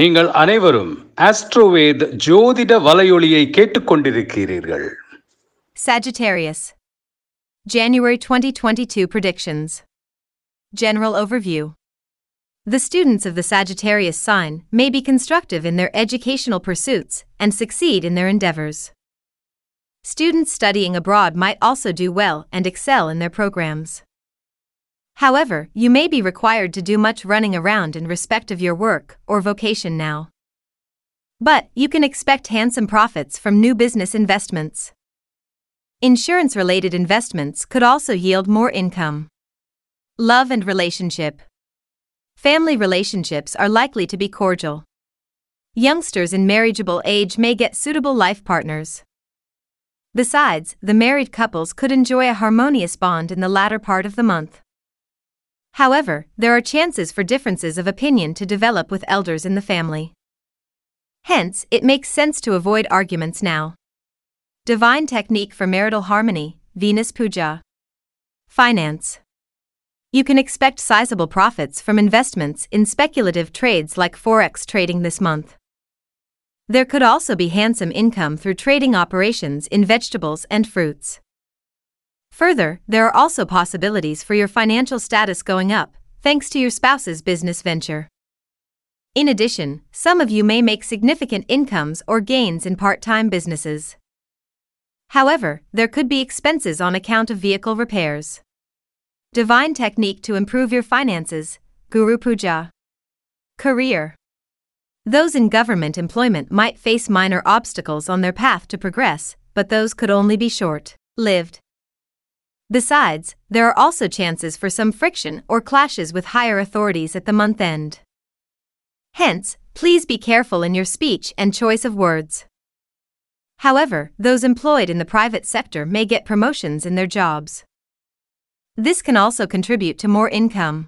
நீங்கள் அனைவரும் ஆஸ்ட்ரோவேத் ஜோதிட வலையொலியை கேட்டுக்கொண்டிருக்கிறீர்கள் Sagittarius. January 2022 predictions. General overview. The students of the Sagittarius sign may be constructive in their educational pursuits and succeed in their endeavors. Students studying abroad might also do well and excel in their programs. However, you may be required to do much running around in respect of your work or vocation now. But you can expect handsome profits from new business investments. Insurance related investments could also yield more income. Love and relationship. Family relationships are likely to be cordial. Youngsters in marriageable age may get suitable life partners. Besides, the married couples could enjoy a harmonious bond in the latter part of the month. However, there are chances for differences of opinion to develop with elders in the family. Hence, it makes sense to avoid arguments now. Divine technique for marital harmony, Venus Puja. Finance. You can expect sizable profits from investments in speculative trades like Forex trading this month. There could also be handsome income through trading operations in vegetables and fruits. Further, there are also possibilities for your financial status going up, thanks to your spouse's business venture. In addition, some of you may make significant incomes or gains in part time businesses. However, there could be expenses on account of vehicle repairs. Divine technique to improve your finances, Guru Puja. Career. Those in government employment might face minor obstacles on their path to progress, but those could only be short lived. Besides, there are also chances for some friction or clashes with higher authorities at the month end. Hence, please be careful in your speech and choice of words. However, those employed in the private sector may get promotions in their jobs. This can also contribute to more income.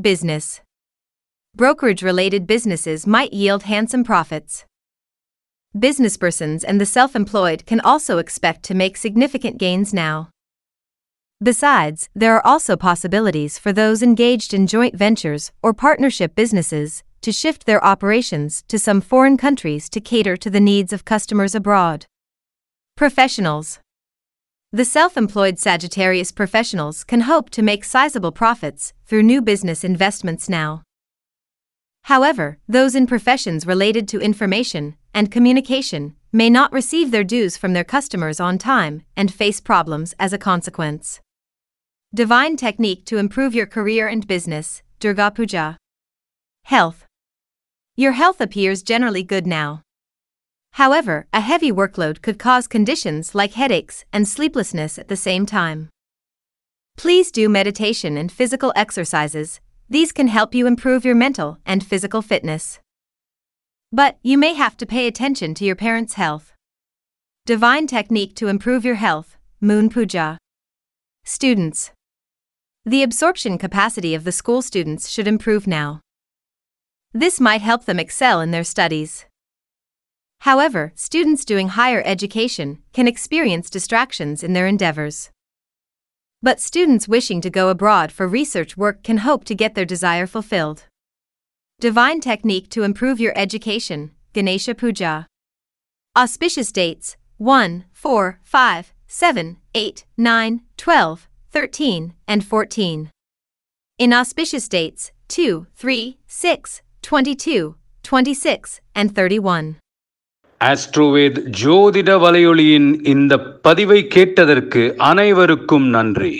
Business. Brokerage related businesses might yield handsome profits. Businesspersons and the self employed can also expect to make significant gains now. Besides, there are also possibilities for those engaged in joint ventures or partnership businesses to shift their operations to some foreign countries to cater to the needs of customers abroad. Professionals. The self employed Sagittarius professionals can hope to make sizable profits through new business investments now. However, those in professions related to information and communication may not receive their dues from their customers on time and face problems as a consequence. Divine technique to improve your career and business, Durga Puja. Health. Your health appears generally good now. However, a heavy workload could cause conditions like headaches and sleeplessness at the same time. Please do meditation and physical exercises, these can help you improve your mental and physical fitness. But you may have to pay attention to your parents' health. Divine technique to improve your health, Moon Puja. Students. The absorption capacity of the school students should improve now. This might help them excel in their studies. However, students doing higher education can experience distractions in their endeavors. But students wishing to go abroad for research work can hope to get their desire fulfilled. Divine technique to improve your education, Ganesha Puja. Auspicious dates 1, 4, 5, 7, 8, 9, 12, 13, and 14. Inauspicious dates 2, 3, 6, 22, 26, and 31. AstroVed ஜோதிட வலையொலியின் இந்த பதிவை கேட்டதற்கு அனைவருக்கும் நன்றி